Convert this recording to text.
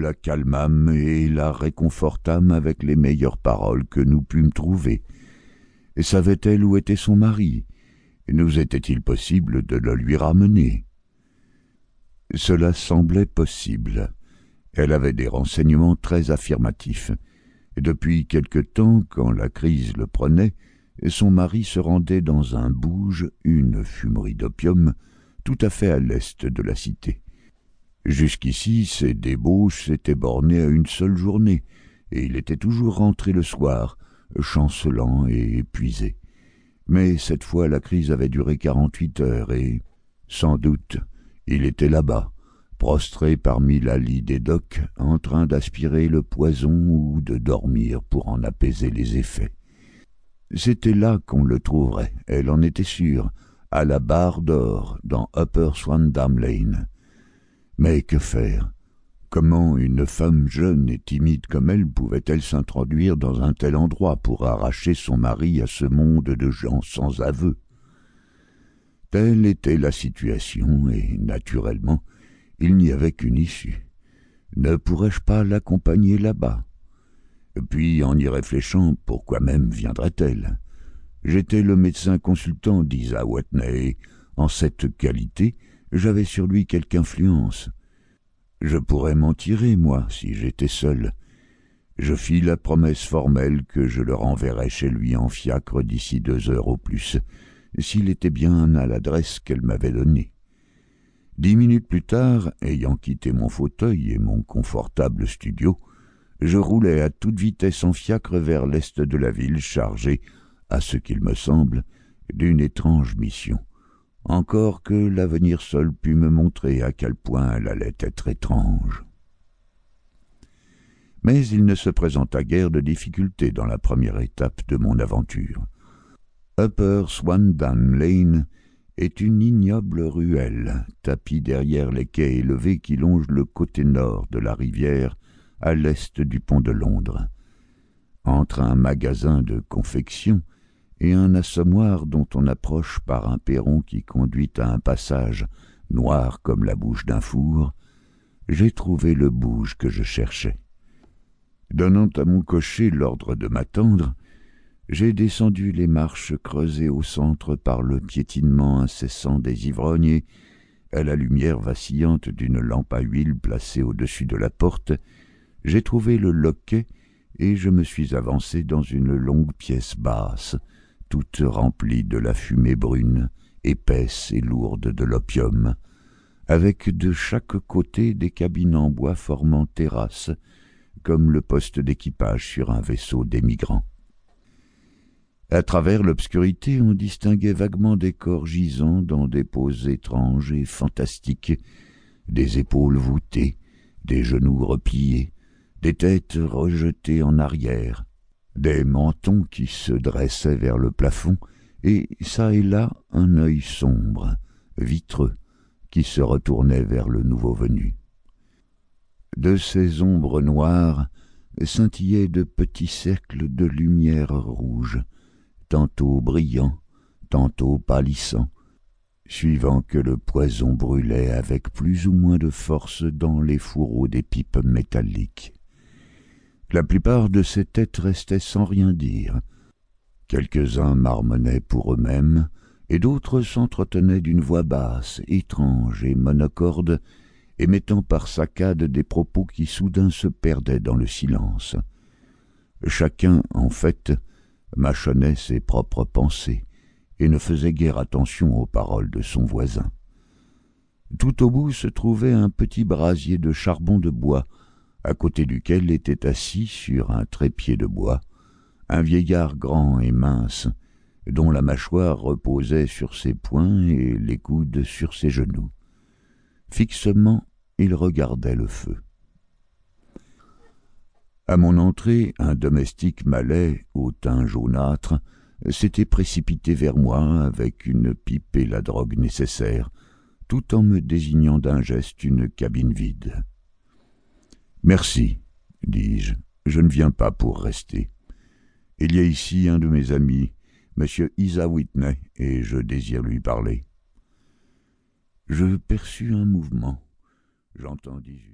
la calmâmes et la réconfortâmes avec les meilleures paroles que nous pûmes trouver. Savait-elle où était son mari? Nous était-il possible de le lui ramener? Cela semblait possible. Elle avait des renseignements très affirmatifs. Depuis quelque temps, quand la crise le prenait, son mari se rendait dans un bouge, une fumerie d'opium, tout à fait à l'est de la cité. Jusqu'ici, ses débauches s'étaient bornées à une seule journée, et il était toujours rentré le soir, chancelant et épuisé. Mais cette fois la crise avait duré quarante-huit heures, et, sans doute, il était là-bas, prostré parmi la lie des docks, en train d'aspirer le poison ou de dormir pour en apaiser les effets. C'était là qu'on le trouverait, elle en était sûre, à la barre d'or, dans Upper Swandam Lane. Mais que faire? Comment une femme jeune et timide comme elle pouvait-elle s'introduire dans un tel endroit pour arracher son mari à ce monde de gens sans aveu? Telle était la situation, et naturellement, il n'y avait qu'une issue. Ne pourrais-je pas l'accompagner là-bas? Puis, en y réfléchissant, pourquoi même viendrait-elle? J'étais le médecin consultant d'Isa Watney, en cette qualité, j'avais sur lui quelque influence. Je pourrais m'en tirer, moi, si j'étais seul. Je fis la promesse formelle que je le renverrais chez lui en fiacre d'ici deux heures au plus, s'il était bien à l'adresse qu'elle m'avait donnée. Dix minutes plus tard, ayant quitté mon fauteuil et mon confortable studio, je roulais à toute vitesse en fiacre vers l'est de la ville chargé, à ce qu'il me semble, d'une étrange mission encore que l'avenir seul pût me montrer à quel point elle allait être étrange. Mais il ne se présenta guère de difficultés dans la première étape de mon aventure. Upper Swandam Lane est une ignoble ruelle, tapie derrière les quais élevés qui longent le côté nord de la rivière, à l'est du pont de Londres. Entre un magasin de confection et un assommoir dont on approche par un perron qui conduit à un passage noir comme la bouche d'un four, j'ai trouvé le bouge que je cherchais. Donnant à mon cocher l'ordre de m'attendre, j'ai descendu les marches creusées au centre par le piétinement incessant des ivrognes à la lumière vacillante d'une lampe à huile placée au-dessus de la porte, j'ai trouvé le loquet et je me suis avancé dans une longue pièce basse, toute remplie de la fumée brune, épaisse et lourde de l'opium, avec de chaque côté des cabines en bois formant terrasse, comme le poste d'équipage sur un vaisseau d'émigrants. À travers l'obscurité, on distinguait vaguement des corps gisants dans des poses étranges et fantastiques, des épaules voûtées, des genoux repliés, des têtes rejetées en arrière, des mentons qui se dressaient vers le plafond, et çà et là un œil sombre, vitreux, qui se retournait vers le nouveau venu. De ces ombres noires scintillaient de petits cercles de lumière rouge, tantôt brillants, tantôt pâlissants, suivant que le poison brûlait avec plus ou moins de force dans les fourreaux des pipes métalliques. La plupart de ces têtes restaient sans rien dire. Quelques-uns marmonnaient pour eux-mêmes, et d'autres s'entretenaient d'une voix basse, étrange et monocorde, émettant par saccades des propos qui soudain se perdaient dans le silence. Chacun, en fait, mâchonnait ses propres pensées et ne faisait guère attention aux paroles de son voisin. Tout au bout se trouvait un petit brasier de charbon de bois à côté duquel était assis sur un trépied de bois un vieillard grand et mince, dont la mâchoire reposait sur ses poings et les coudes sur ses genoux. Fixement, il regardait le feu. À mon entrée, un domestique malais, au teint jaunâtre, s'était précipité vers moi avec une pipe et la drogue nécessaire, tout en me désignant d'un geste une cabine vide. Merci, dis-je, je ne viens pas pour rester. Il y a ici un de mes amis, M. Isa Whitney, et je désire lui parler. Je perçus un mouvement. J'entendis une.